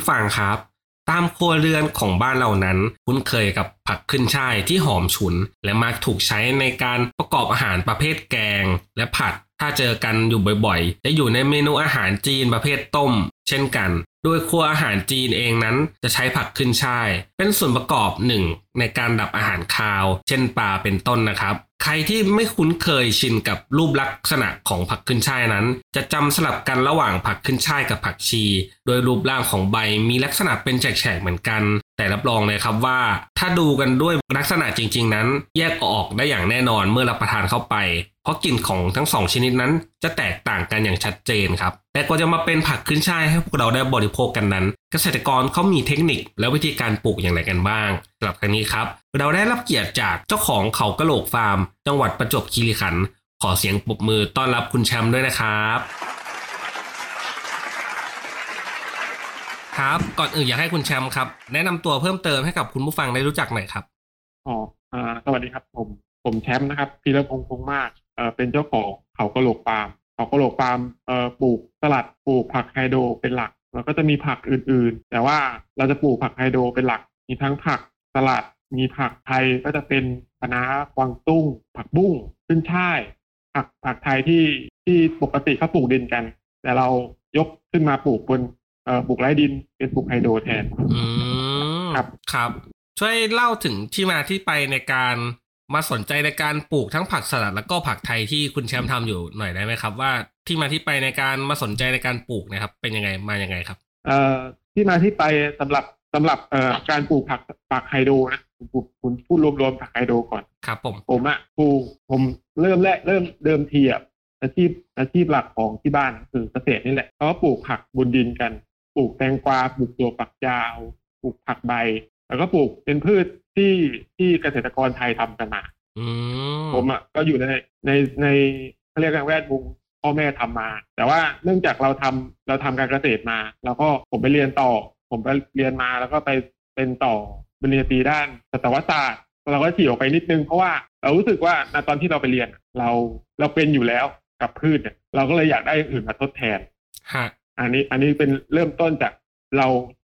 ู้ฟังครับ ตามครัวเรือนของบ้านเรานั้น คุ้นเคยกับผักขึ้นช่ายที่หอมฉุน และมักถูกใช้ในการประกอบอาหารประเภทแกง และผัด ถ้าเจอกันอยู่บ่อยๆ จะอยู่ในเมนูอาหารจีนประเภทต้ม เช่นกัน โดยครัวอาหารจีนเองนั้นจะใช้ผักขึ้นช่าย เป็นส่วนประกอบหนึ่งในการดับอาหารคาว เช่นปลาเป็นต้นนะครับ ใครที่ไม่คุ้นเคยชินกับรูปลักษณะของผักขึ้นช่ายนั้น จะจำสลับกันระหว่างผักขึ้นช่ายกับผักชี โดยรูปร่างของใบมีลักษณะเป็นแฉกๆเหมือนกัน แต่รับรองเลยครับว่า ถ้าดูกันด้วยลักษณะจริง ๆ นั้น แยกออกได้อย่างแน่นอนเมื่อรับประทานเข้าไป เพราะกลิ่นของทั้งสองชนิดนั้นจะแตกต่างกันอย่างชัดเจนครับ แต่กว่าจะมาเป็นผักขึ้นช่ายให้พวกเราได้บริโภคกันนั้น เกษตรกรเขามีเทคนิคและวิธีการปลูกอย่างไรกันบ้างสำหรับครั้งนี้ครับ เราได้รับเกียรติจากเจ้าของเขากะโหลกฟาร์ม จังหวัดประจวบคีรีขันธ์ขอเสียงปรบมือต้อนรับคุณแชมป์ด้วยนะครับ ครับ ก่อนอื่นอยากให้คุณแชมป์ครับ แนะนำตัวเพิ่มเติมให้กับคุณผู้ฟังได้รู้จักหน่อยครับอ๋ออสวัสดีครับผมผมแชมป์นะครับพีระพงษ์คงมากเเป็นเจ้าของเขากระโหลกฟาร์มเขากระโหลกฟาร์มปลูกสลัดปลูกผักไฮโดรเป็นหลักแล้วก็จะมีผักอื่นๆ แต่ว่าเราจะปลูกผักไฮโดรเป็นหลัก มีทั้งผักสลัด มีผักไทยก็จะเป็นคะน้ากวางตุ้ง ผักบุ้งขึ้นช่าย ผักผักไทยที่ที่ปกติเขาปลูกดินกัน แต่เรายกขึ้นมาปลูกบน ปลูกไร้ดินเป็นปลูกไฮโดรแทนอืมครับครับ ช่วยเล่าถึงที่มาที่ไปในการมาสนใจในการปลูกทั้งผักสลัดแล้วก็ผักไทยที่คุณแชมป์ทำอยู่หน่อยได้ไหมครับ ว่าที่มาที่ไปในการมาสนใจในการปลูกนะครับ เป็นยังไงมายังไงครับ เอ่อที่มาที่ไปสำหรับสำหรับเอ่อการปลูกผักผักไฮโดรนะผมปลูกผมพูดรวมๆผักไฮโดรก่อนครับ ผมผมอะปลูกผมเริ่มแรกเริ่มเดิมทีอะอาชีพอาชีพหลักของที่บ้านคือเกษตรนี่แหละเขาก็ปลูกผักบนดินกัน ปลูกแตงกวาปลูกตัวฝักยาวปลูกผักใบ แล้วก็ปลูกเป็นพืชที่ที่เกษตรกรไทยทำกันมาอืมผมอะก็อยู่ในในในเขาเรียกกันแวดวงพ่อแม่ทำมา แต่ว่าเนื่องจากเราทำเราทำการเกษตรมา แล้วก็ผมไปเรียนต่อ ผมไปเรียนมาแล้วก็ไปเป็นต่อปริญญาตรีด้านสัตวศาสตร์เราก็ฉี่ออกไปนิดนึงเพราะว่าเรารู้สึกว่าณตอนที่เราไปเรียนเราเราเป็นอยู่แล้วกับพืชเนี่ยเราก็เลยอยากได้อย่างอื่นมาทดแทนฮะ อันนี้อันนี้เป็นเริ่มต้นจากเรา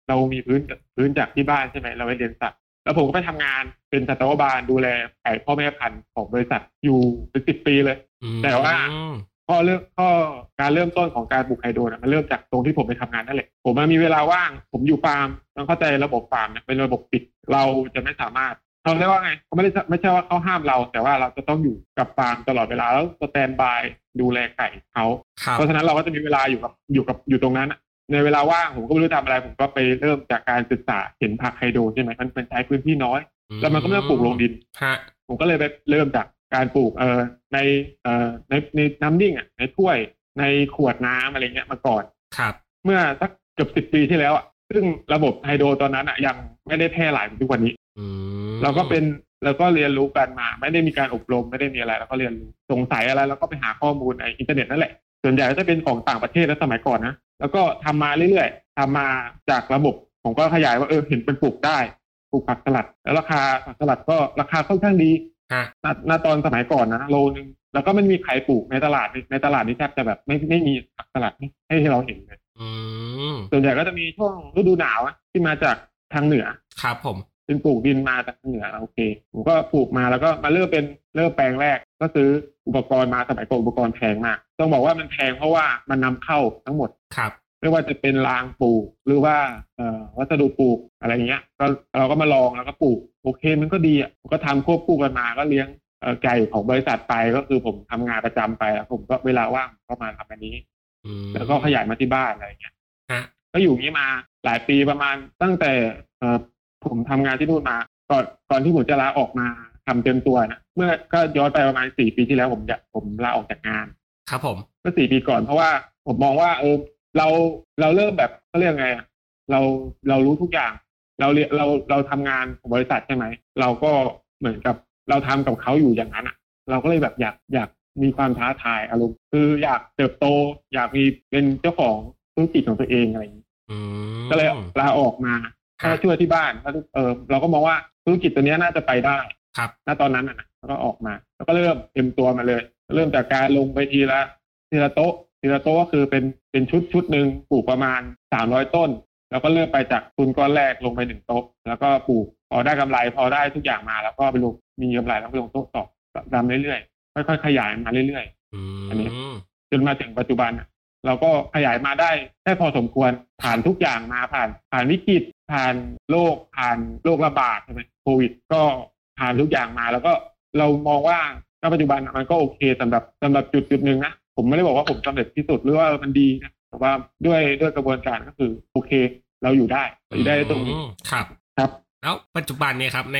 เรามีพื้นพื้นจากที่บ้านใช่ไหมเราไปเรียนสัตว์แล้วผมก็ไปทำงานเป็นสัตวบาลดูแลไก่พ่อแม่พันธุ์ของบริษัทอยู่เป็นสิบปีเลยอืมแต่ว่าข้อเริ่มข้อการเริ่มต้นของการปลูกไฮโดรนะมันเริ่มจากตรงที่ผมไปทำงานนั่นแหละผมมามีเวลาว่าง ผมอยู่ฟาร์มต้องเข้าใจระบบฟาร์มเนี่ยเป็นระบบปิด เราจะไม่สามารถ เขาเรียกว่าไงเขาไม่ได้ไม่ใช่ว่าเขาห้ามเรา แต่ว่าเราจะต้องอยู่กับฟาร์มตลอดเวลาแล้วสแตนบายดูแลไก่เขาครับเพราะฉะนั้นเราก็จะมีเวลาอยู่กับอยู่กับอยู่ตรงนั้นอะในเวลาว่างผมก็ไม่รู้ทำอะไร ผมก็ไปเริ่มจากการศึกษาเห็นผักไฮโดรใช่ไหมมันเป็นใช้พื้นที่น้อย แล้วมันก็ไม่ต้องปลูกลงดินฮะผมก็เลยไปเริ่มจากการปลูกเอ่อในเอ่อในในน้ำนิ่งอะในถ้วยในขวดน้ำอะไรเงี้ยมาก่อนครับ เมื่อสักเกือบสิบ10ปีที่แล้วอะซึ่งระบบไฮโดรตอนนั้นอะยังไม่ได้แพร่หลายเหมือนทุกวันนี้อืม เราก็เป็นเราก็เรียนรู้กันมา ไม่ได้มีการอบรมไม่ได้มีอะไรเราก็เรียนรู้สงสัยอะไรเราก็ไปหาข้อมูลในอินเทอร์เน็ตนั่นแหละส่วนใหญ่ก็จะเป็นของต่างประเทศและสมัยก่อนนะแล้วก็ทำมาเรื่อยๆทำมาจากระบบผมก็ขยายว่าเออเห็นเป็นปลูกได้ปลูกผักสลัด แล้วราคาผักสลัดก็ราคาค่อนข้างดีฮะณณตอนสมัยก่อนนะโลนึงแล้วก็ไม่มีใครปลูกในตลาดในในตลาดนี่แทบจะแบบไม่ไม่มีผักสลัดให้ให้เราเห็นเลยอืมส่วนใหญ่ก็จะมีช่วงฤดูหนาวอะที่มาจากทางเหนือครับผม เป็นปลูกดินมาจากทางเหนือโอเคผมก็ปลูกมาแล้วก็มาเริ่มเป็นเริ่มแปลงแรก ก็ซื้ออุปกรณ์มาสมัยก่อนอุปกรณ์แพงมาก ต้องบอกว่ามันแพงเพราะว่ามันนำเข้าทั้งหมดครับไม่ว่าจะเป็นรางปลูกหรือว่าเอ่อวัสดุปลูกอะไรเงี้ยก็เราก็มาลองแล้วก็ปลูกโอเคมันก็ดีอะผมก็ทำควบคู่กันมาก็เลี้ยงเอ่อไก่ของบริษัทไปก็คือผมทำงานประจำไปแล้วผมก็เวลาว่างก็มาทำอันนี้อืมแล้วก็ขยายมาที่บ้านอะไรเงี้ยฮะก็อยู่อย่างนี้มาหลายปีประมาณตั้งแต่เออ ผมทำงานที่นู่นมาก่อนก่อนที่ผมจะลาออกมาทำเต็มตัวนะเมื่อก็ย้อนไปประมาณสี่ปีที่แล้วผมจะผมลาออกจากงาน ครับผมก็สี่ปีก่อนเพราะว่าผมมองว่าเออเราเราเริ่มแบบเขาเรียกไงอะเราเรารู้ทุกอย่าง เราเรียนเราเราทำงานของบริษัทใช่ไหมเราก็เหมือนกับเราทำกับเขาอยู่อย่างนั้นอะเราก็เลยแบบอยากอยากมีความท้าทายอารมณ์คืออยากเติบโต อยากมีเป็นเจ้าของธุรกิจของตัวเองอะไรอย่างนี้อืมก็เลยลาออกมา ครัก็บช่วยที่บ้านแล้วเออเราก็มองว่าธุรกิจตัวเนี้ยน่าจะไปได้ครับณตอนนั้นนะแล้วก็ออกมา แล้วก็เริ่มเต็มตัวมาเลย เริ่มจากการลงไปทีละทีละโต๊ะทีละโต๊ะก็คือเป็นเป็นชุดชุดหนึ่งปลูกประมาณสามร้อยต้น แล้วก็เริ่มไปจากทุนก้อนแรกลงไปหนึ่งโต๊ะ แล้วก็ปลูกพอได้กำไรพอได้ทุกอย่างมา แล้วก็ไปลงมีกำไรแล้วไปลงโต๊ะต่อดำเรื่อยๆค่อยๆขยายมาเรื่อยๆอือันนี้มจนมาถึงปัจจุบันน่ะ เราก็ขยายมาได้ได้พอสมควรผ่านทุกอย่างมาผ่าน ผ่านวิกฤตผ่านโรคผ่านโรคระบาดใช่ไหมโควิด ก็ผ่านทุกอย่างมา แล้วก็เรามองว่าณปัจจุบันน่ะมันก็โอเคสำหรับสำหรับจุดจุดหนึ่งนะผมไม่ได้บอกว่าผมสำเร็จที่สุดหรือว่ามันดีนะแต่ว่าด้วยด้วยกระบวนการก็คือโอเค เราอยู่ได้เราอยู่ได้ตรงนี้อืมครับ ครับ แล้วปัจจุบันเนี่ยครับใน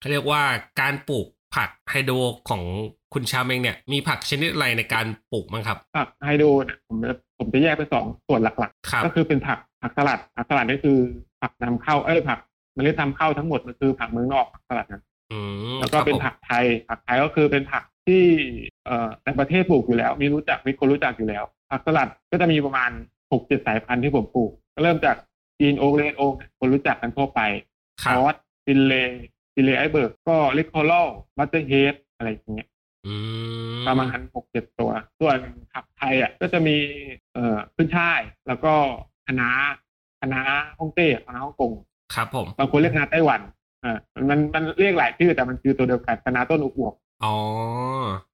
เขาเรียกว่าการปลูก ผักไฮโดรของคุณชามเองเนี่ยมีผักชนิดอะไรในการปลูกบ้างครับผักไฮโดรเนี่ยผมจะผมจะแยกเป็นสองส่วนหลักครับๆก็คือเป็นผักผักสลัดผักสลัดนี่คือผักนำเข้าเอ้ยผักเมล็ดนำเข้าทั้งหมดมันคือผักเมืองนอกผักสลัดนะอืมแล้วก็เป็นครับผมผักไทย ผักไทยก็คือเป็นผักที่เอ่อในประเทศปลูกอยู่แล้ว มีรู้จักมีคนรู้จักอยู่แล้ว ผักสลัดก็จะมีประมาณหกเจ็ดสายพันธุ์ที่ผมปลูก ก็เริ่มจาก green oak red oak คนรู้จักกันทั่วไปครับ cos Finley Finley iceberg ก็ red coral butterhead อะไรอย่างเงี้ยอืมประมาณหกเจ็ดตัว ส่วนผักไทยอะก็จะมีเอ่อขึ้นฉ่าย แล้วก็คะน้าคะน้าฮ่องเต้คะน้าฮ่องกงครับผมบางคนเรียกคะน้าไต้หวันอ่ามันมันเรียกหลายชื่อแต่มันคือตัวเดียวกันคะน้าต้นอวบอ๋อ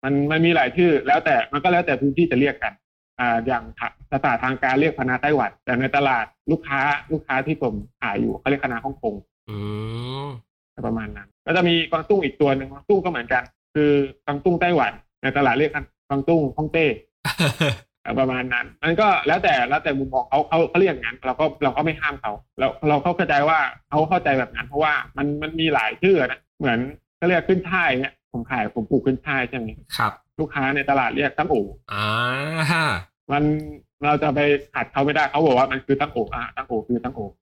มันมันมีหลายชื่อ แล้วแต่มันก็แล้วแต่พื้นที่จะเรียกกัน อ่า อย่างภาษาทางการเรียกคณะไต้หวันแต่ในตลาดลูกค้าลูกค้าที่ผมขายอยู่เขาเรียกคณะฮ่องกงอืม ประมาณนั้นก็จะมีกวางตุ้งอีกตัวหนึ่งกวางตุ้งก็เหมือนกัน คือกวางตุ้งไต้หวันในตลาดเรียกกันกวางตุ้งฮ่องเต้อ่าประมาณนั้นมันก็แล้วแต่แล้วแต่มุมมองเขาเขาเขาเรียกอย่างนั้นเราก็เราก็ไม่ห้ามเขาเราเราเข้าใจว่าเขาเข้าใจแบบนั้นเพราะว่ามันมันมีหลายชื่อนะเหมือนเขาเรียกขึ้นช่ายเนี่ยผมขายผมปลูกขึ้นช่ายใช่ไหมครับ ลูกค้าในตลาดเรียกตั้งโออ่ามันเราจะไปขัดเขาไม่ได้เขาบอกว่ามันคือตั้งโอกอะตั้งโอกคือตั้งโอก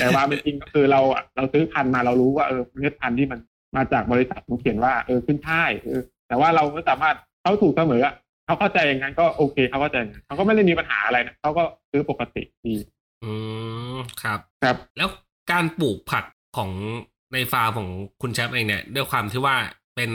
แต่ว่าจริงๆก็คือเราอะเราซื้อพันธุ์มาเรารู้ว่าเออเมล็ดพันธุ์ที่มันมาจากบริษัทมันเขียนว่าเออขึ้นช่ายเออแต่ว่าเราไม่สามารถเขาถูกเสมออะเขาเข้าใจอย่างนั้นก็โอเคเขาเข้าใจอย่างนั้นเขาก็ไม่ได้มีปัญหาอะไรนะเขาก็ซื้อปกติดีอืมครับ ครับ แล้วการปลูกผักของในฟาร์มของคุณแชมป์เองเนี่ยด้วยความที่ว่าเป็น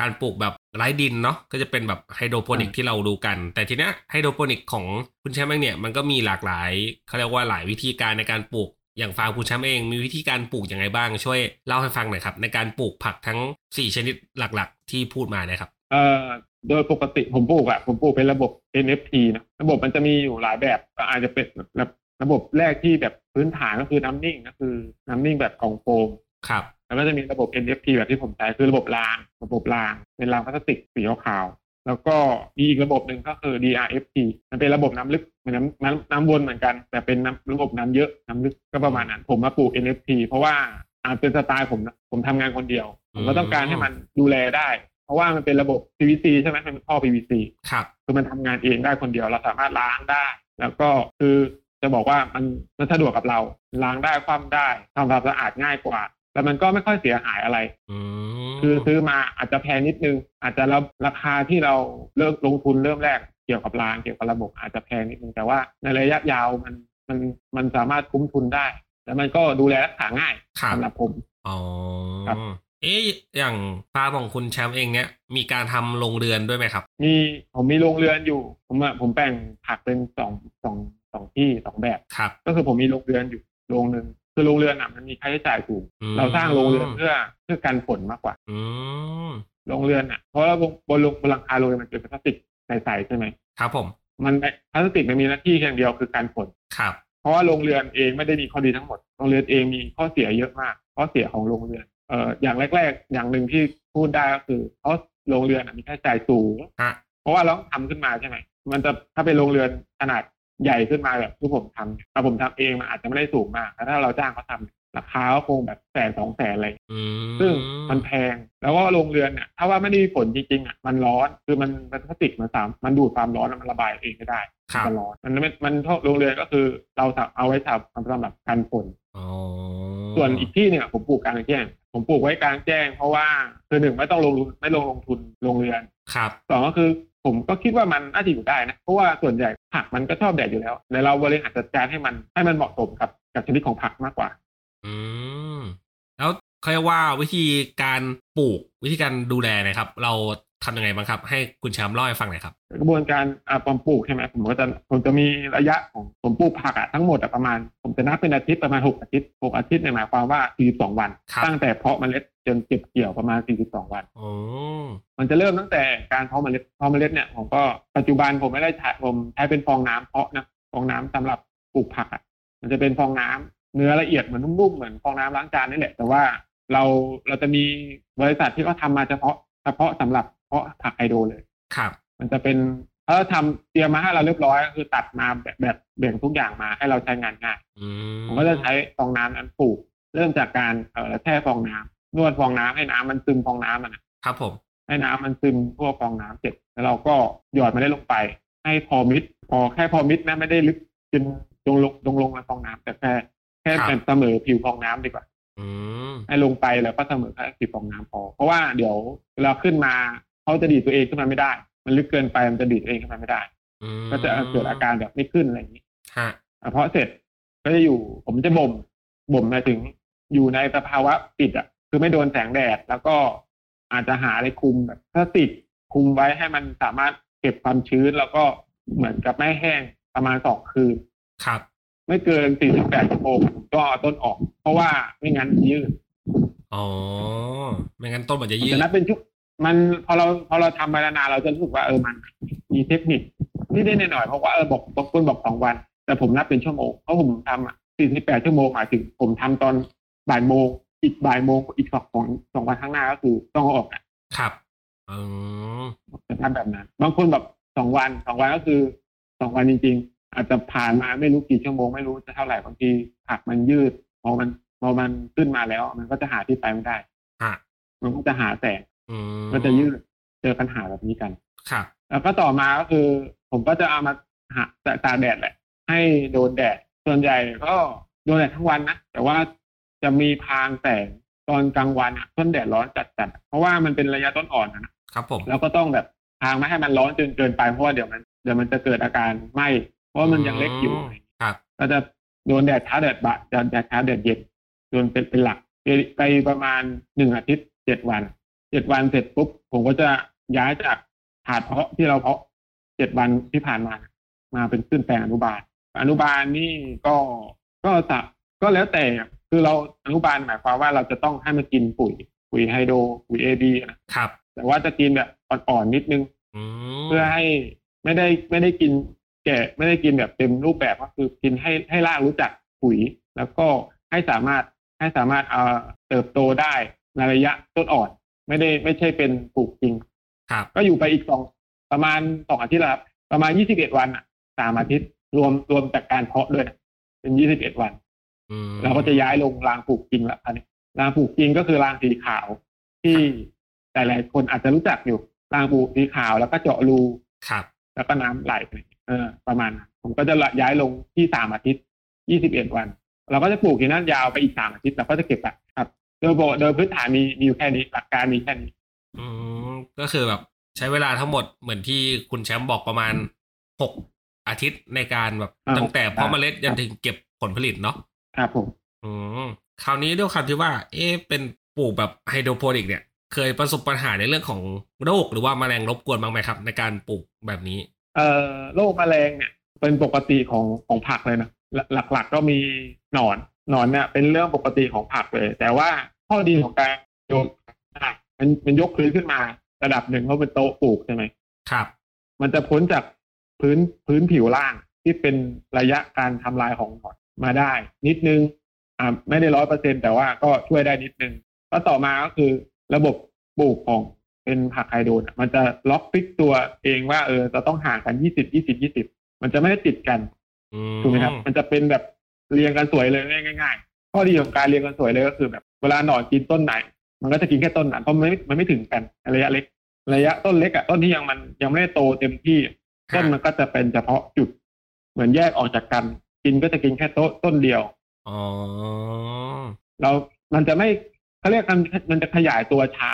การปลูกแบบไร้ดินเนาะก็จะเป็นแบบไฮโดรโปนิกอืมที่เราดูกัน แต่ทีเนี้ยไฮโดรโปนิกของคุณแชมป์เองเนี่ยมันก็มีหลากหลายเขาเรียกว่าหลายวิธีการในการปลูก อย่างฟาร์มคุณแชมป์เองมีวิธีการปลูกยังไงบ้างช่วยเล่าให้ฟังหน่อยครับในการปลูกผักทั้ง 4 ชนิดหลักๆ ที่พูดมาเนะครับเอ่อโดยปกติผมปลูกอะผมปลูกเป็นระบบ NFT นะระบบมันจะมีอยู่หลายแบบก็อาจจะเป็นระระบบแรกที่แบบพื้นฐานก็คือน้ำนิ่งก็คือน้ำนิ่งแบบกล่องโฟมครับแล้วก็จะมีระบบ NFT แบบที่ผมใช้คือระบบราง ระบบราง เป็นรางพลาสติกสีขาวๆ แล้วก็มีอีกระบบหนึ่งก็คือ DRFT มันเป็นระบบน้ำลึกเหมือนน้ำน้ำน้ำวนเหมือนกัน แต่เป็นน้ำระบบน้ำเยอะน้ำลึกก็ประมาณนั้น ผมมาปลูก NFT เพราะว่าอาจเป็นสไตล์ผมนะผมทำงานคนเดียว ผมก็ต้องการให้มันดูแลได้ เพราะว่ามันเป็นระบบ PVC ใช่ไหมมันเป็นท่อ PVC ครับคือมันทำงานเองได้คนเดียวเราสามารถล้างได้ แล้วก็คือจะบอกว่ามันมันสะดวกกับเราล้างได้คว่ำได้ทำความสะอาดง่ายกว่า แต่มันก็ไม่ค่อยเสียหายอะไรอืมคือซื้อมาอาจจะแพงนิดนึง อาจจะราราคาที่เราเริ่มลงทุนเริ่มแรกเกี่ยวกับรางเกี่ยวกับระบบอาจจะแพงนิดนึงแต่ว่าในระยะยาวมันมันมันสามารถคุ้มทุนได้ แล้วมันก็ดูแลรักษาง่ายครับสำหรับผมอ๋อครับเอ๊ะอย่างฟาร์มของคุณแชมป์เองเนี่ยมีการทำโรงเรือนด้วยไหมครับ มีผมมีโรงเรือนอยู่ ผมอะผมแบ่งผักเป็นสองสองสองที่สองแบบครับ ก็คือผมมีโรงเรือนอยู่โรงหนึ่ง คือโรงเรือนอะมันมีค่าใช้จ่ายสูงอืมเราสร้างโรงเรือนเพื่อเพื่อกันฝนมากกว่า อืมโรงเรือนอะเพราะว่าบนบนบนหลังคาโรงเรือนมันเป็นพลาสติกใสๆใช่ไหมครับผม มันพลาสติกมันมีหน้าที่แค่อย่างเดียวคือการฝนครับ เพราะว่าโรงเรือนเองไม่ได้มีข้อดีทั้งหมดโรงเรือนเองมีข้อเสียเยอะมากข้อเสียของโรงเรือนเอ่ออย่างแรก ๆ อย่างหนึ่งที่พูดได้ก็คือเพราะโรงเรือนอะมีค่าใช้จ่ายสูงฮะเพราะว่าเราต้องทำขึ้นมาใช่ไหมมันจะถ้าเป็นโรงเรือนขนาด ใหญ่ขึ้นมาแบบที่ผมทำถ้าผมทำเองมันอาจจะไม่ได้สูงมากแต่ถ้าเราจ้างเขาทำราคาก็คงแบบแสนสองแสนอะไรอืมซึ่งมันแพง แล้วก็โรงเรือนเนี่ยถ้าว่าไม่ได้มีฝนจริงๆอะมันร้อน คือมันมันพลาสติกมันสามมันดูดความร้อนแล้วมันระบายเองไม่ได้ครับมันร้อน มันไม่มันเท่าโรงเรือนก็คือเราเอาไว้ทำสำหรับกันฝนอ๋อส่วนอีกที่หนึ่งอะผมปลูกกลางแจ้ง ผมปลูกไว้กลางแจ้ง เพราะว่าคือหนึ่งไม่ต้องลงทุนไม่ลงลงทุนโรงเรือนครับสองก็คือ ผมก็คิดว่ามันน่าจะอยู่ได้นะเพราะว่าส่วนใหญ่ผักมันก็ชอบแดดอยู่แล้วแต่เราบริหารจัดการให้มันให้มันเหมาะสมกับกับชนิดของผักมากกว่า อืมแล้วเขาเรียกว่าวิธีการปลูกวิธีการดูแลนะครับ เรา ทำยังไงบ้างครับ ให้คุณแชมป์เล่าให้ฟังหน่อยครับ กระบวนการอ่าผมปลูกใช่ไหมผมก็จะผมจะมีระยะของผมปลูกผักอะทั้งหมดอะประมาณ ผมจะนับเป็นอาทิตย์ประมาณหกอาทิตย์หกอาทิตย์เนี่ยหมายความว่า 42 วัน ครับ ตั้งแต่เพาะเมล็ดจนเก็บเกี่ยวประมาณ 42 วัน โอ้มันจะเริ่มตั้งแต่การเพาะเมล็ดเพาะเมล็ดเนี่ยผมก็ปัจจุบันผมไม่ได้ใช้ผมใช้เป็นฟองน้ำเพาะนะฟองน้ำสำหรับปลูกผักอะมันจะเป็นฟองน้ำเนื้อละเอียดเหมือนนุ่มๆเหมือนฟองน้ำล้างจานนี่แหละแต่ว่าเราเราจะมีบริษัทที่เขาทามาเฉพาะเฉพาะสำหรับ เพาะผักไฮโดรเลยครับ มันจะเป็นเขาทำเตรียมมาให้เราเรียบร้อยก็คือตัดมาแบบแบบแบ่งทุกอย่างมาให้เราใช้งานง่ายอืมผมก็จะใช้ฟองน้ำนั้นปลูก เริ่มจากการเอ่อแช่ฟองน้ำนวดฟองน้ำให้น้ำมันซึมฟองน้ำมันอะครับผมให้น้ำมันซึมทั่วฟองน้ำเสร็จแล้วเราก็หยอดมันได้ลงไป ให้พอมิดพอแค่พอมิดนะไม่ได้ลึกจนลงลงลงลงมาฟองน้ำแต่แค่แค่เป็นเสมอผิวฟองน้ำดีกว่าอืมให้ลงไปแล้วก็เสมอแค่ผิวฟองน้ำพอ เพราะว่าเดี๋ยวเวลาขึ้นมา เขาจะดีดตัวเองขึ้นมาไม่ได้ มันลึกเกินไปมันจะดีดตัวเองขึ้นมาไม่ได้อืมก็จะเกิดอาการแบบไม่ขึ้นอะไรอย่างนี้ฮะอะเพราะเสร็จก็จะอยู่ผมจะบ่มบ่มหมายถึงอยู่ในสภาวะปิดอะ คือไม่โดนแสงแดด แล้วก็อาจจะหาอะไรคลุมแบบพลาสติกคลุมไว้ให้มันสามารถเก็บความชื้น แล้วก็เหมือนกับไม่แห้งประมาณสองคืนครับ ไม่เกิน48ชั่วโมงผมก็เอาต้นออก เพราะว่าไม่งั้นยืดอ๋อไม่งั้นต้นมันจะยืดแต่นับเป็นชุก มันพอเราพอเราทำไปนานๆเราจะรู้สึกว่าเออมัน มีเทคนิคนี่ได้หน่อยๆเพราะว่าเออบอกบางคนบอกสองวัน แต่ผมนับเป็นชั่วโมงเพราะผมทำอะ48ชั่วโมงหมายถึงผมทำตอนบ่ายโมงอีกบ่ายโมงอีกสองสองสองวันข้างหน้าก็คือต้องเอาออกอะครับอืมจะทำแบบนั้น บางคนแบบสองวันสองวันก็คือสองวันจริง ๆ อาจจะผ่านมาไม่รู้กี่ชั่วโมงไม่รู้จะเท่าไหร่บางทีผักมันยืดพอมันพอมันขึ้นมาแล้ว มันก็จะหาที่ไปไม่ได้ฮะมันก็จะหาแสงอืม ก็จะยืดเจอปัญหาแบบนี้กันครับแล้วก็ต่อมาก็คือ ผมก็จะเอามาหาตากตากแดดแหละ ให้โดนแดดส่วนใหญ่ก็โดนแดดทั้งวันนะแต่ว่าจะมีพรางแสงตอนกลางวันอะต้นแดดร้อนจัดๆเพราะว่ามันเป็นระยะต้นอ่อนนะครับผมแล้วก็ต้องแบบพรางไม่ให้มันร้อนจนเกินไปเพราะว่าเดี๋ยวมันเดี๋ยวมันจะเกิดอาการไหม้เพราะว่ามันยังเล็กอยู่ครับก็จะโดนแดดเช้าแดดบ่ายแดดเช้าแดดเย็นโดนเป็นเป็นหลักไปไปประมาณหนึ่งอาทิตย์เจ็ดวัน เจ็ดวันเสร็จปุ๊บผมก็จะย้ายจากถาดเพาะที่เราเพาะเจ็ดวันที่ผ่านมา มาเป็นขึ้นแปลงอนุบาล อนุบาลนี่ก็ก็จะก็แล้วแต่คือเราอนุบาลหมายความว่าเราจะต้องให้มันกินปุ๋ยปุ๋ยไฮโดรปุ๋ยเอบีนะครับ แต่ว่าจะกินแบบอ่อนๆนิดนึงอืมเพื่อให้ไม่ได้ไม่ได้กินแก่ไม่ได้กินแบบเต็มรูปแบบก็คือกินให้ให้รากรู้จักปุ๋ย แล้วก็ให้สามารถให้สามารถเอ่อเติบโตได้ในระยะต้นอ่อน ไม่ได้ไม่ใช่เป็นปลูกจริงครับก็อยู่ไปอีกสองประมาณสองอาทิตย์ละครับประมาณยี่สิบเอ็ดวันอะสามอาทิตย์รวมรวมจากการเพาะด้วยนะเป็นยี่สิบเอ็ดวันอืมเราก็จะย้ายลงรางปลูกจริงละอันนี้รางปลูกจริงก็คือรางสีขาวที่หลายๆคนอาจจะรู้จักอยู่รางปลูกสีขาวแล้วก็เจาะรูครับ แล้วก็น้ำไหลไปเออ ประมาณนั้นผมก็จะย้ายลงที่สามอาทิตย์ยี่สิบเอ็ดวัน เราก็จะปลูกที่นั่นยาวไปอีกสามอาทิตย์เราก็จะเก็บอะครับ โดยปกโดยพื้นฐานมีมีอยู่แค่นี้หลักการมีแค่นี้ อืมก็คือแบบใช้เวลาทั้งหมดเหมือนที่คุณแชมป์บอกประมาณหกอาทิตย์ในการแบบอ่าตั้งแต่เพาะครับเมล็ดจนถึงเก็บผลผลิตเนาะครับผมอืมคราวนี้ด้วยคำที่ว่า เอ๊ะเป็นปลูกแบบไฮโดรโปนิกเนี่ย เคยประสบปัญหาในเรื่องของโรคหรือว่าแมลงรบกวนบ้างไหมครับ ในการปลูกแบบนี้ เอ่อโรคแมลงเนี่ย เป็นปกติของของผักเลยนะหลักหลักๆก็มีหนอน หนอนเนี่ยเป็นเรื่องปกติของผักเลย แต่ว่าข้อดีของการโยนอะมันมันยกพื้นขึ้นมาระดับหนึ่งเพราะเป็นโต๊ะปลูกใช่ไหมครับ มันจะพ้นจากพื้นพื้นผิวล่างที่เป็นระยะการทำลายของหนอนมาได้ นิดนึงอ่าไม่ได้ร้อยเปอร์เซ็นแต่ว่าก็ช่วยได้นิดนึงแล้วต่อมาก็คือระบบปลูกของเป็นผัก hydro อะมันจะ lock fix ตัวเองว่าเออจะต้องห่างกันยี่สิบยี่สิบยี่สิบมันจะไม่ได้ติดกันอืมถูกไหมครับ มันจะเป็นแบบ เรียงกันสวยเลยง่ายๆข้อดีของการเรียงกันสวยเลยก็คือแบบเวลาหนอนกินต้นไหน มันก็จะกินแค่ต้นนั้นเพราะมันไม่มันไม่ถึงกันระยะเล็ก ระยะต้นเล็กอะต้นที่ยังมันยังไม่ได้โตเต็มที่ต้นมันก็จะเป็นเฉพาะจุด เหมือนแยกออกจากกัน กินก็จะกินแค่ต้นต้นเดียวอ๋อเรามันจะไม่เขาเรียกมันมันจะขยายตัวช้า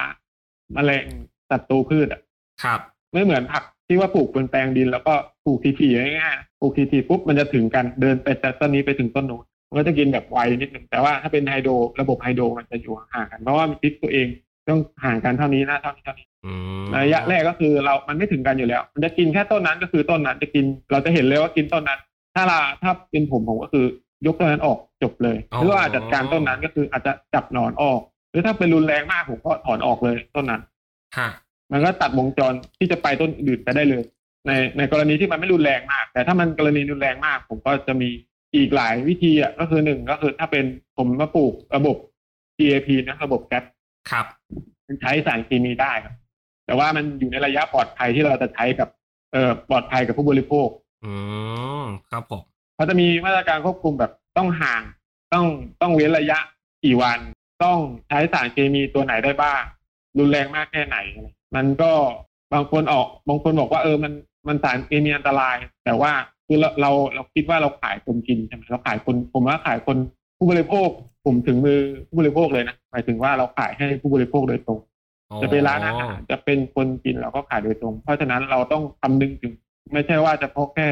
แมลงศัตรูพืชอะครับ ไม่เหมือนผัก ที่ว่าปลูกบนแปลงดินแล้วก็ปลูกทีๆง่ายๆปลูกทีๆปุ๊บมันจะถึงกันเดินไปจากต้นนี้ไปถึงต้นนู้นมันก็จะกินแบบไวนิดนึงแต่ว่าถ้าเป็นไฮโดรระบบไฮโดรมันจะอยู่ห่างกันเพราะว่ามันพลิกตัวเองต้องห่างกันเท่านี้นะเท่านี้เท่านี้อืมระยะแรกก็คือเรามันไม่ถึงกันอยู่แล้ว มันจะกินแค่ต้นนั้นก็คือต้นนั้นจะกินเราจะเห็นเลยว่ากินต้นนั้น ถ้าเราถ้าเป็นผมผมก็คือยกต้นนั้นออกจบเลยหรือว่าจัดการต้นนั้นก็คืออาจจะจับหนอนออก หรือถ้าเป็นรุนแรงมากผมก็ถอนออกเลยต้นนั้นฮะ มันก็ตัดวงจรที่จะไปต้นอื่นไปได้เลย ในในกรณีที่มันไม่รุนแรงมาก แต่ถ้ามันกรณีรุนแรงมาก ผมก็จะมีอีกหลายวิธีอะก็คือหนึ่งก็คือถ้าเป็นผมมาปลูกระบบ GAP นะระบบแก๊ปครับ มันใช้สารเคมีได้ครับแต่ว่ามันอยู่ในระยะปลอดภัยที่เราจะใช้กับเอ่อปลอดภัยกับผู้บริโภค อืมครับผมเขาจะมีมาตรการควบคุมแบบต้องห่าง ต้องต้องเว้นระยะกี่วัน ต้องใช้สารเคมีตัวไหนได้บ้าง รุนแรงมากแค่ไหน มันก็บางคนออกบางคนบอกว่าเออมันมันสารเคมีอันตราย แต่ว่าคือเราเราเราคิดว่าเราขายคนกินใช่ไหมเราขายคนผมว่าขายคนผู้บริโภคผมถึงมือผู้บริโภคเลยนะหมายถึงว่าเราขายให้ผู้บริโภคโดยตรง จะเป็นร้านอาหารจะเป็นคนกินเราก็ขายโดยตรง เพราะฉะนั้นเราต้องคำนึงถึง ไม่ใช่ว่าจะเพราะแค่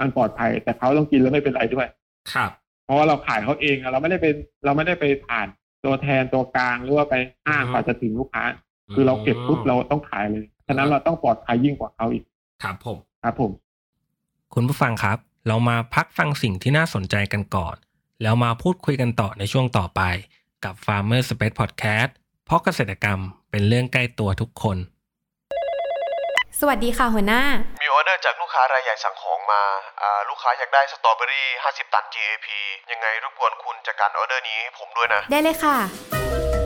มันปลอดภัย แต่เขาต้องกินแล้วไม่เป็นไรด้วย ครับ เพราะว่าเราขายเขาเองอะเราไม่ได้เป็นเราไม่ได้ไปผ่านตัวแทนตัวกลางหรือว่าไปห้างอืมกว่าจะถึงลูกค้า คือเราเก็บปุ๊บเราต้องขายเลยฉะนั้นเราต้องปลอดภัยยิ่งกว่าเขาอีกครับผมครับผม คุณผู้ฟังครับ เรามาพักฟังสิ่งที่น่าสนใจกันก่อน แล้วมาพูดคุยกันต่อในช่วงต่อไป กับ Farmer Space Podcast เพราะเกษตรกรรมเป็นเรื่องใกล้ตัวทุกคน สวัสดีค่ะหัวหน้า มีออเดอร์จากลูกค้ารายใหญ่สั่งของมาอ่าลูกค้าอยากได้สตรอเบอรี่ 50 ตัน GAP ยังไงรบกวนคุณจัดการออเดอร์นี้ให้ผมด้วยนะ ได้เลยค่ะส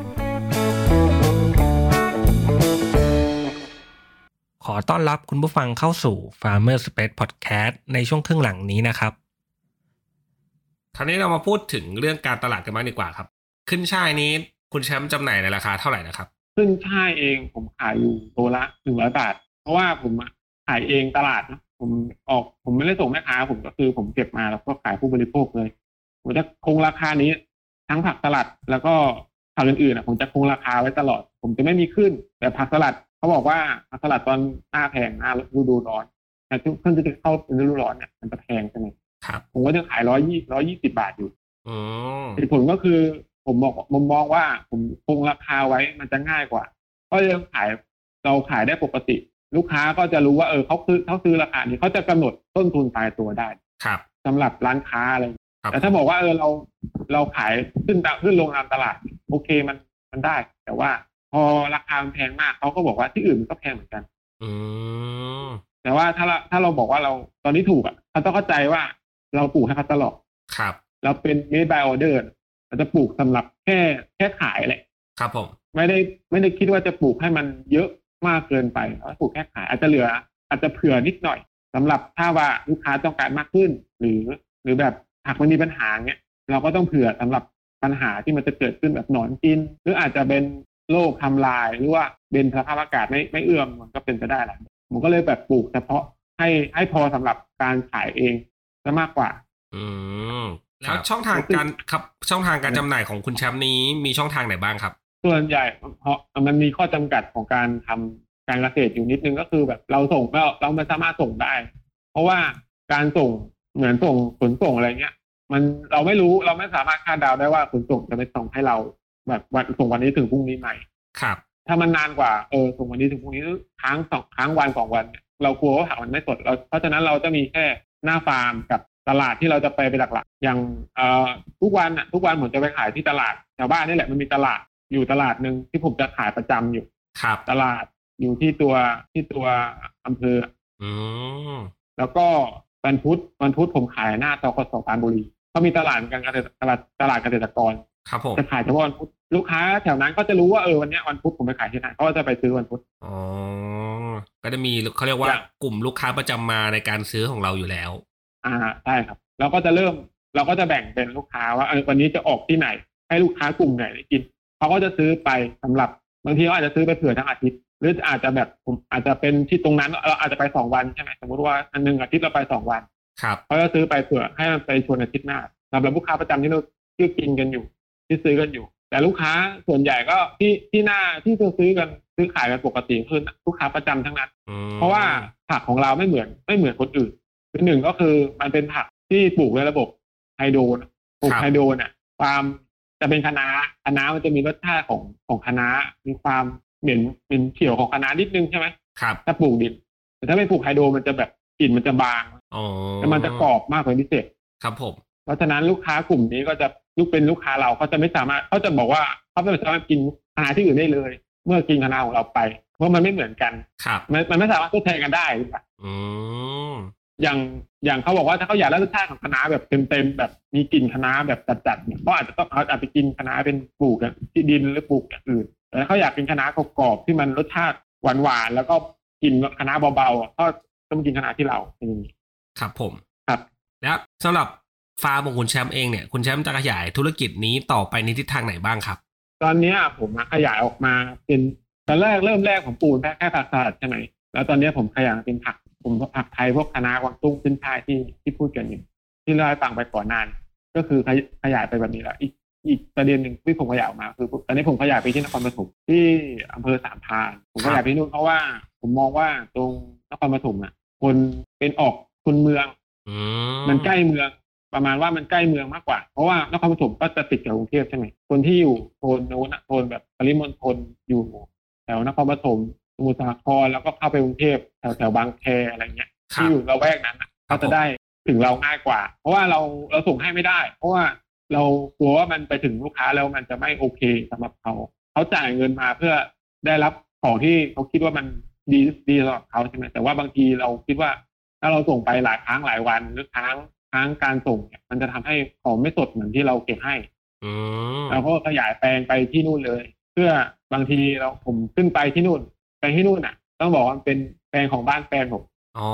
ขอต้อนรับคุณผู้ฟังเข้าสู่ Farmer Space Podcast ในช่วงครึ่งหลังนี้นะครับ คราวนี้เรามาพูดถึงเรื่องการตลาดกันบ้างดีกว่าครับ ขึ้นช่ายนี้คุณแชมป์จำหน่ายในราคาเท่าไหร่นะครับซึ่งช่ายเองผมขายอยู่ตัวละหนึ่งร้อยบาท เพราะว่าผมอะขายเองตลาดนะผมออกผมไม่ได้ส่งแม่ค้าผมก็คือผมเก็บมาแล้วก็ขายผู้บริโภคเลยผมจะคงราคานี้ทั้งผักสลัดแล้วก็ผักอื่นๆอะผมจะคงราคาไว้ตลอด ผมจะไม่มีขึ้น แต่ผักสลัด เขาบอกว่าผักสลัดตอนหน้าแพงหน้าฤดูร้อนแต่เพิ่งจะเข้าเป็นฤดูร้อนเนี่ยมันจะแพงใช่ไหมครับผมก็จะขายร้อยยี่ร้อยยี่สิบาทอยู่อืมเหตุผลก็คือผมบอกผมมองว่าผมคงราคาไว้มันจะง่ายกว่า ก็ยังขายเราขายได้ปกติ ลูกค้าก็จะรู้ว่าเออเขาซื้อเขาซื้อราคานี้เขาจะกำหนดต้นทุนตายตัวได้ ครับสำหรับร้านค้าอะไรครับแต่ถ้าบอกว่าเออเราเราขายขึ้นตามขึ้นลงตามตลาด โอเคมันมันได้ แต่ว่า พอราคามันแพงมากเขาก็บอกว่าที่อื่นมันก็แพงเหมือนกัน อืมแต่ว่าถ้าเราถ้าเราบอกว่าเราตอนนี้ถูกอะเขาต้องเข้าใจว่าเราปลูกให้เขาตลอดครับ เราเป็น made by order เราจะปลูกสำหรับแค่แค่ขายแหละครับผมไม่ได้ไม่ได้คิดว่าจะปลูกให้มันเยอะมากเกินไปเราปลูกแค่ขายอาจจะเหลือ อาจจะเผื่อนิดหน่อยสำหรับถ้าว่าลูกค้าต้องการมากขึ้น หรือ หรือแบบหากมันมีปัญหาเนี้ยเราก็ต้องเผื่อสำหรับปัญหาที่มันจะเกิดขึ้นแบบหนอนกิน หรืออาจจะเป็น โรคทำลายหรือว่าเป็นสภาพอากาศไม่ไม่เอื้อมมันก็เป็นไปได้แหละผมก็เลยแบบปลูกเฉพาะให้ให้พอสำหรับการขายเองซะมากกว่า อืมแล้วช่องทางการครับช่องทางการจำหน่ายของคุณแชมป์นี้มีช่องทางไหนบ้างครับ ส่วนใหญ่เพราะมันมีข้อจำกัดของการทำการเกษตรอยู่นิดนึงก็คือแบบเราส่งเราเราไม่สามารถส่งได้ เพราะว่าการส่งเหมือนส่งขนส่งอะไรเงี้ย มันเราไม่รู้เราไม่สามารถคาดเดาได้ว่าขนส่งจะไปส่งให้เรา แบบวันส่งวันนี้ถึงพรุ่งนี้ไหมครับ ถ้ามันนานกว่าเออส่งวันนี้ถึงพรุ่งนี้ค้างสองค้างวันสองวันเนี่ยเรากลัวว่าผักมันไม่สดเราเพราะฉะนั้นเราจะมีแค่หน้าฟาร์มกับตลาดที่เราจะไปเป็นหลักๆอย่างเอ่อทุกวันอะทุกวันผมจะไปขายที่ตลาดแถวบ้านนี่แหละมันมีตลาดอยู่ตลาดหนึ่งที่ผมจะขายประจำอยู่ครับตลาดอยู่ที่ตัวที่ตัวอำเภออืมแล้วก็วันพุธวันพุธผมขายหน้าตกสปรานบุรีเขามีตลาดเหมือนกันเกษตรตลาดตลาดเกษตรกร ครับผมจะขายเฉพาะวันพุธลูกค้าแถวนั้นก็จะรู้ว่าเออวันเนี้ยวันพุธผมไปขายที่ไหนเขาก็จะไปซื้อวันพุธอ๋อก็จะมีเขาเรียกว่าอย่างกลุ่มลูกค้าประจำมาในการซื้อของเราอยู่แล้ว อ่าใช่ครับเราก็จะเริ่มเราก็จะแบ่งเป็นลูกค้าว่าเออวันนี้จะออกที่ไหน ให้ลูกค้ากลุ่มไหนได้กินเขาก็จะซื้อไปสำหรับบางทีเขาอาจจะซื้อไปเผื่อทั้งอาทิตย์ หรืออาจจะแบบผมอาจจะเป็นที่ตรงนั้นเราอาจจะไปสองวันใช่ไหมสมมติว่าอันหนึ่งอาทิตย์เราไปสองวันครับเขาจะซื้อไปเผื่อให้มันไปชวนอาทิตย์หน้าสำหรับลูกค้าประจำที่เราที่กินกันอยู่ ที่ซื้อกันอยู่ แต่ลูกค้าส่วนใหญ่ก็ที่ที่หน้าที่จะซื้อกันซื้อขายกันปกติคือลูกค้าประจำทั้งนั้นอืมเพราะว่าผักของเราไม่เหมือนไม่เหมือนคนอื่นคือหนึ่งก็คือมันเป็นผักที่ปลูกในระบบไฮโดรนะปลูกไฮโดรน่ะ ความจะเป็นคะน้าคะน้ามันจะมีรสชาติของของคะน้ามีความเหม็นเป็นเขียวของคะน้านิดนึงใช่ไหมครับถ้าปลูกดิน แต่ถ้าไม่ปลูกไฮโดรมันจะแบบกลิ่นมันจะบางอ๋อแต่มันจะกรอบมากเป็นพิเศษครับผมเพราะฉะนั้นลูกค้ากลุ่มนี้ก็จะลูกเป็นลูกค้าเราเขาจะไม่สามารถเขาจะบอกว่าเขาไม่สามารถกินอาหารที่อื่นได้เลย เมื่อกินคณะของเราไป เพราะมันไม่เหมือนกันครับมันมันไม่สามารถทดแทนกันได้หรือเปล่าอืมอย่างอย่างเขาบอกว่าถ้าเขาอยากได้รสชาติของคะน้าแบบเต็มๆแบบมีกลิ่นคะน้าแบบจัดๆเนี่ยเขาอาจจะต้องเขาอาจจะกินคะน้าเป็นปลูกอะที่ดินหรือปลูกอย่างอื่นแต่ถ้าเขาอยากกินคะน้ากรอบๆที่มันรสชาติหวานๆแล้วก็กินคะน้าเบาๆอะก็ต้องกินคะน้าที่เราเป็นอย่างนี้ครับผมครับ แล้วสำหรับ ฟาร์มของคุณแชมป์เองเนี่ยคุณแชมป์จะขยายธุรกิจนี้ต่อไปในทิศทางไหนบ้างครับ ตอนเนี้ยผมอะขยายออกมาเป็นตอนแรกเริ่มแรกผมปลูกแค่แค่ผักสลัดใช่ไหมแล้วตอนเนี้ยผมขยายมาเป็นผักผมผักไทยพวกคะน้ากวางตุ้งขึ้นช่ายที่ที่พูดกันอยู่ที่เล่าให้ฟังไปก่อนหนาน ก็คือขยขยายไปแบบนี้แล้วอีกอีกประเด็นหนึ่งที่ผมขยายออกมาคือตอนนี้ผมขยายไปที่นครปฐมที่อำเภอสามพรานผมขยายไปที่นู่นเพราะว่าผมมองว่าตรงนครปฐมอะ คนเป็นออกคนเมืองอืมมันใกล้เมือง ประมาณว่ามันใกล้เมืองมากกว่า เพราะว่านครปฐมก็จะติดกับกรุงเทพใช่ไหมคนที่อยู่โซนโน้นอะโซนแบบปริมณฑลอยู่แถวนครปฐมสมุทรสาครแล้วก็เข้าไปกรุงเทพแถวแถวบางแคอะไรเงี้ยครัที่บอยู่ละแวกนั้นอะเขาจะได้ถึงเราง่ายกว่า เพราะว่าเราเราส่งให้ไม่ได้ เพราะว่าเรากลัวว่ามันไปถึงลูกค้าแล้วมันจะไม่โอเคสำหรับเขาเขาจ่ายเงินมาเพื่อได้รับของที่เขาคิดว่ามันดีดีสำหรับเขาใช่ไหมแต่ว่าบางทีเราคิดว่า ถ้าเราส่งไปหลายครั้งหลายวันหรือครั้ง ครั้งการส่งเนี่ยมันจะทำให้ของไม่สดเหมือนที่เราเก็บให้อืมเราก็ขยายแปลงไปที่นู่นเลย เพื่อบางทีเราผมขึ้นไปที่นู่น ไปที่นู่นอะ ต้องบอกว่ามันเป็นแปลงของบ้านแฟนผมอ๋อ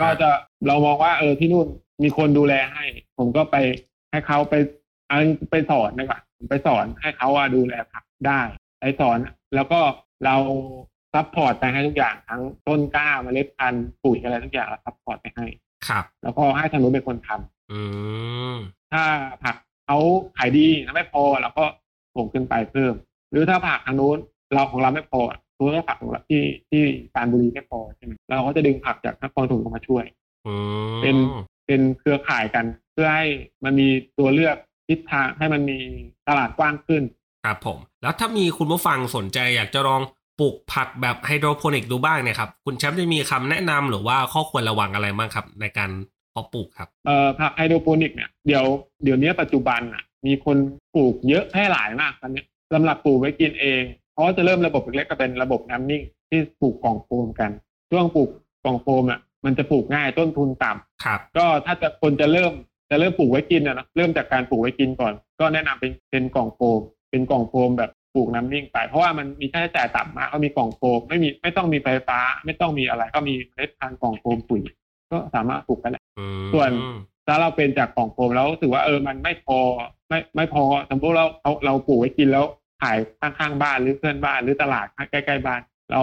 ก็จะเรามองว่า เออที่นู่นมีคนดูแลให้ ผมก็ไปให้เขาไปเอาไปสอนดีกว่าผมไปสอนให้เขาอะดูแลผักได้ไปสอนแล้วก็เรา support ไปให้ทุกอย่างทั้งต้นกล้าเมล็ดพันธุ์ปุ๋ยอะไรทุกอย่างเรา support ไปให้ ครับแล้วก็ให้ทางนู้นเป็นคนทำอืมถ้าผักเขาขายดีนะไม่พอเราก็ส่งขึ้นไปเพิ่ม หรือถ้าผักทางนู้นเราของเราไม่พอตัวถ้าผักของเราที่ที่ปรานบุรีไม่พอใช่ไหมเราก็จะดึงผักจากนครปฐมเข้ามาช่วยอืมเป็นเป็นเครือข่ายกัน เพื่อให้มันมีตัวเลือกทิศทางให้มันมีตลาดกว้างขึ้น ครับผม แล้วถ้ามีคุณผู้ฟังสนใจอยากจะลอง ปลูกผักแบบไฮโดรโปนิกดูบ้างเนี่ยครับ คุณแชมป์จะมีคำแนะนำหรือว่าข้อควรระวังอะไรบ้างครับ ในการเพาะปลูกครับเอ่อผักไฮโดรโปนิกเนี่ยเดี๋ยวเดี๋ยวนี้ปัจจุบันอะมีคนปลูกเยอะแพร่หลายมากตอนนี้สำหรับปลูกไว้กินเองเพราะว่าจะเริ่มระบบเล็กๆก็เป็นระบบน้ำนิ่ง ที่ปลูกกล่องโฟมกัน ช่วงปลูกกล่องโฟมอะมันจะปลูกง่ายต้นทุนต่ำครับ ก็ถ้าจะคนจะเริ่มจะเริ่มปลูกไว้กินอะนะเริ่มจากการปลูกไว้กินก่อน ก็แนะนำเป็นเป็นกล่องโฟมเป็นกล่องโฟมแบบ ปลูกน้ำนิ่งไป เพราะว่ามันมีค่าใช้จ่ายต่ำมากก็มีกล่องโฟมไม่มีไม่ต้องมีไฟฟ้า ไม่ต้องมีอะไร ก็มีเมล็ดพันธุ์กล่องโฟมปุ๋ยก็สามารถปลูกได้แหละอืมส่วนถ้าเราเป็นจากกล่องโฟมแล้วรู้สึกว่าเออมันไม่พอไม่ไม่พอสมมติเราเราเราปลูกไว้กินแล้วขายข้างๆบ้านหรือเพื่อนบ้านหรือตลาดใกล้ๆบ้าน เรา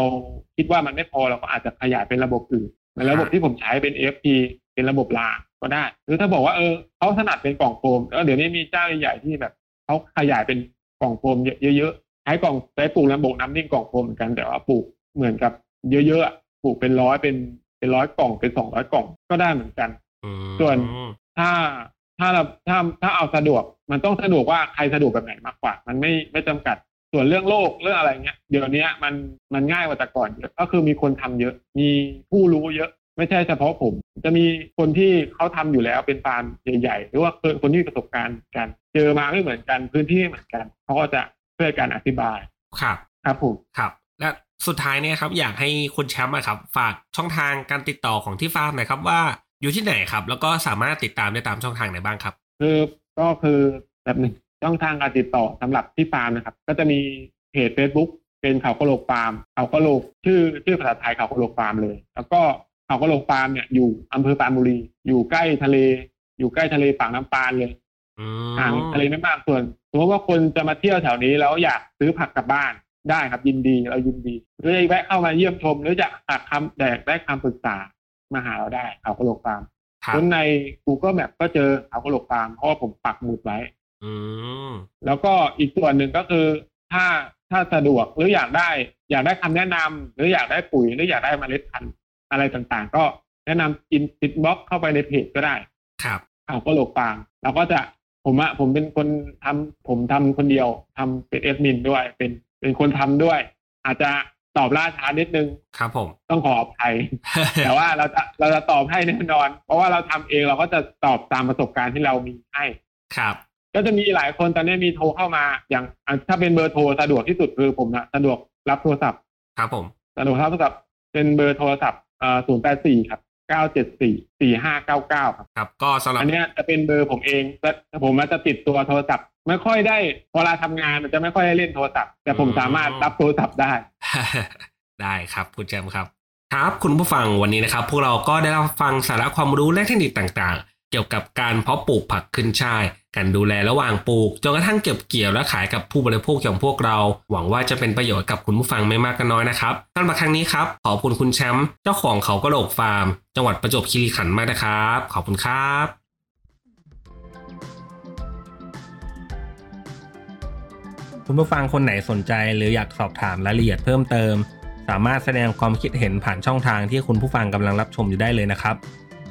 คิดว่ามันไม่พอเราก็อาจจะขยายเป็นระบบอื่นเหมือนระบบที่ผมใช้เป็น AFP เป็นระบบรางก็ได้ หรือถ้าบอกว่าเออเขาถนัดเป็นกล่องโฟมแล้วเดี๋ยวนี้มีเจ้าใหญ่ๆที่แบบเขาขยายเป็น กล่องโฟมเยอะๆใช้กล่องใช้ปลูกน้ำบกน้ำนิ่งกล่องโฟมเหมือนกันแต่ว่าปลูกเหมือนกับ เยอะๆอะปลูกเป็นร้อยเป็นเป็นร้อยกล่องเป็นสองร้อยกล่องก็ได้เหมือนกันอืมส่วนถ้าถ้าเราถ้าถ้าเอาสะดวกมันต้องสะดวกว่าใครสะดวกแบบไหนมากกว่า มันไม่ไม่จำกัดส่วนเรื่องโลกเรื่องอะไรเงี้ยเดี๋ยวนี้มันมันง่ายกว่าแต่ก่อนเยอะก็คือมีคนทำเยอะ มีผู้รู้เยอะ ไม่ใช่เฉพาะผม จะมีคนที่เขาทำอยู่แล้วเป็นฟาร์มใหญ่ๆ หรือว่าคนที่มีประสบการณ์กัน เจอมาไม่เหมือนกันพื้นที่ไม่เหมือนกันเขาก็จะช่วยกันอธิบายครับครับผมครับและสุดท้ายเนี่ยครับอยากให้คุณแชมป์อะครับ ฝากช่องทางการติดต่อของที่ฟาร์มหน่อยครับว่าอยู่ที่ไหนครับ แล้วก็สามารถติดตามได้ตามช่องทางไหนบ้างครับ คือก็คือแบบหนึ่งช่องทางการติดต่อสำหรับที่ฟาร์มนะครับ ก็จะมีเพจ Facebook เป็นเขากะโหลกฟาร์มเขากะโหลกชื่อชื่อภาษาไทยเขากะโหลกฟาร์มเลย แล้วก็ เขากะโหลกฟาร์มเนี่ยอยู่อำเภอปรานบุรี อยู่ใกล้ทะเล อยู่ใกล้ทะเลฝั่งน้ำปราณเลยอืมห่างทะเลไม่มากส่วนสมมติว่าคนจะมาเที่ยวแถวนี้แล้วอยากซื้อผักกลับบ้านได้ครับยินดีเรายินดีหรือจะแวะเข้ามาเยี่ยมชม หรือจะหาคำแดกได้คำปรึกษามาหาเราได้เขากะโหลกฟาร์มครับซึ่งใน Google Map ก็เจอเขากะโหลกฟาร์มเพราะว่าผมปักหมุดไว้อืมแล้วก็อีกส่วนหนึ่งก็คือถ้าถ้าสะดวกหรืออยากได้ อยากได้คำแนะนำหรืออยากได้ปุ๋ยหรืออยากได้เมล็ดพันธุ์ อะไรต่างๆ ก็แนะนำอินติดบล็อกเข้าไปในเพจก็ได้ ครับเอาก็โลกฟาร์มเราก็จะผมอะผมเป็นคนทำผมทำคนเดียวทำเป็นเอดมินด้วย เป็นเป็นคนทำด้วย อาจจะตอบล่าช้านิดนึง ครับผมต้องขออภัยแต่ว่าเราจะเราจะตอบให้แน่นอน เพราะว่าเราทำเองเราก็จะตอบตามประสบการณ์ที่เรามีให้ครับ ก็จะมีหลายคนตอนนี้มีโทรเข้ามาอย่างอะถ้าเป็นเบอร์โทรสะดวกที่สุดคือผมนะสะดวกรับโทรศัพท์ ครับผมสะดวกรับโทรศัพท์เป็นเบอร์โทรศัพท์เอ่อ ศูนย์แปดสี่ครับเก้าเจ็ดสี่สี่ห้าเก้าเก้าครับครับ ก็สำหรับอันเนี้ยจะเป็นเบอร์ผมเองแต่ผมอาจจะติดตัวโทรศัพท์ ไม่ค่อยได้เวลาทำงานมันจะไม่ค่อยได้เล่นโทรศัพท์ แต่ผมสามารถรับโทรศัพท์ได้ ได้ครับคุณแจมครับครับคุณผู้ฟังวันนี้นะครับ พวกเราก็ได้รับฟังสาระความรู้และเทคนิคต่างๆ เกี่ยวกับการเพาะปลูกผักขึ้นช่าย การดูแลระหว่างปลูกจนกระทั่งเก็บเกี่ยวและขายกับผู้บริโภคอย่างพวกเรา หวังว่าจะเป็นประโยชน์กับคุณผู้ฟังไม่มากก็น้อยนะครับสำหรับครั้งนี้ครับขอบคุณคุณแชมป์เจ้าของเขากระโหลกฟาร์ม จังหวัดประจวบคีรีขันธ์มากนะครับ ขอบคุณครับคุณผู้ฟังคนไหนสนใจหรืออยากสอบถามรายละเอียดเพิ่มเติม สามารถแสดงความคิดเห็นผ่านช่องทางที่คุณผู้ฟังกำลังรับชมอยู่ได้เลยนะครับ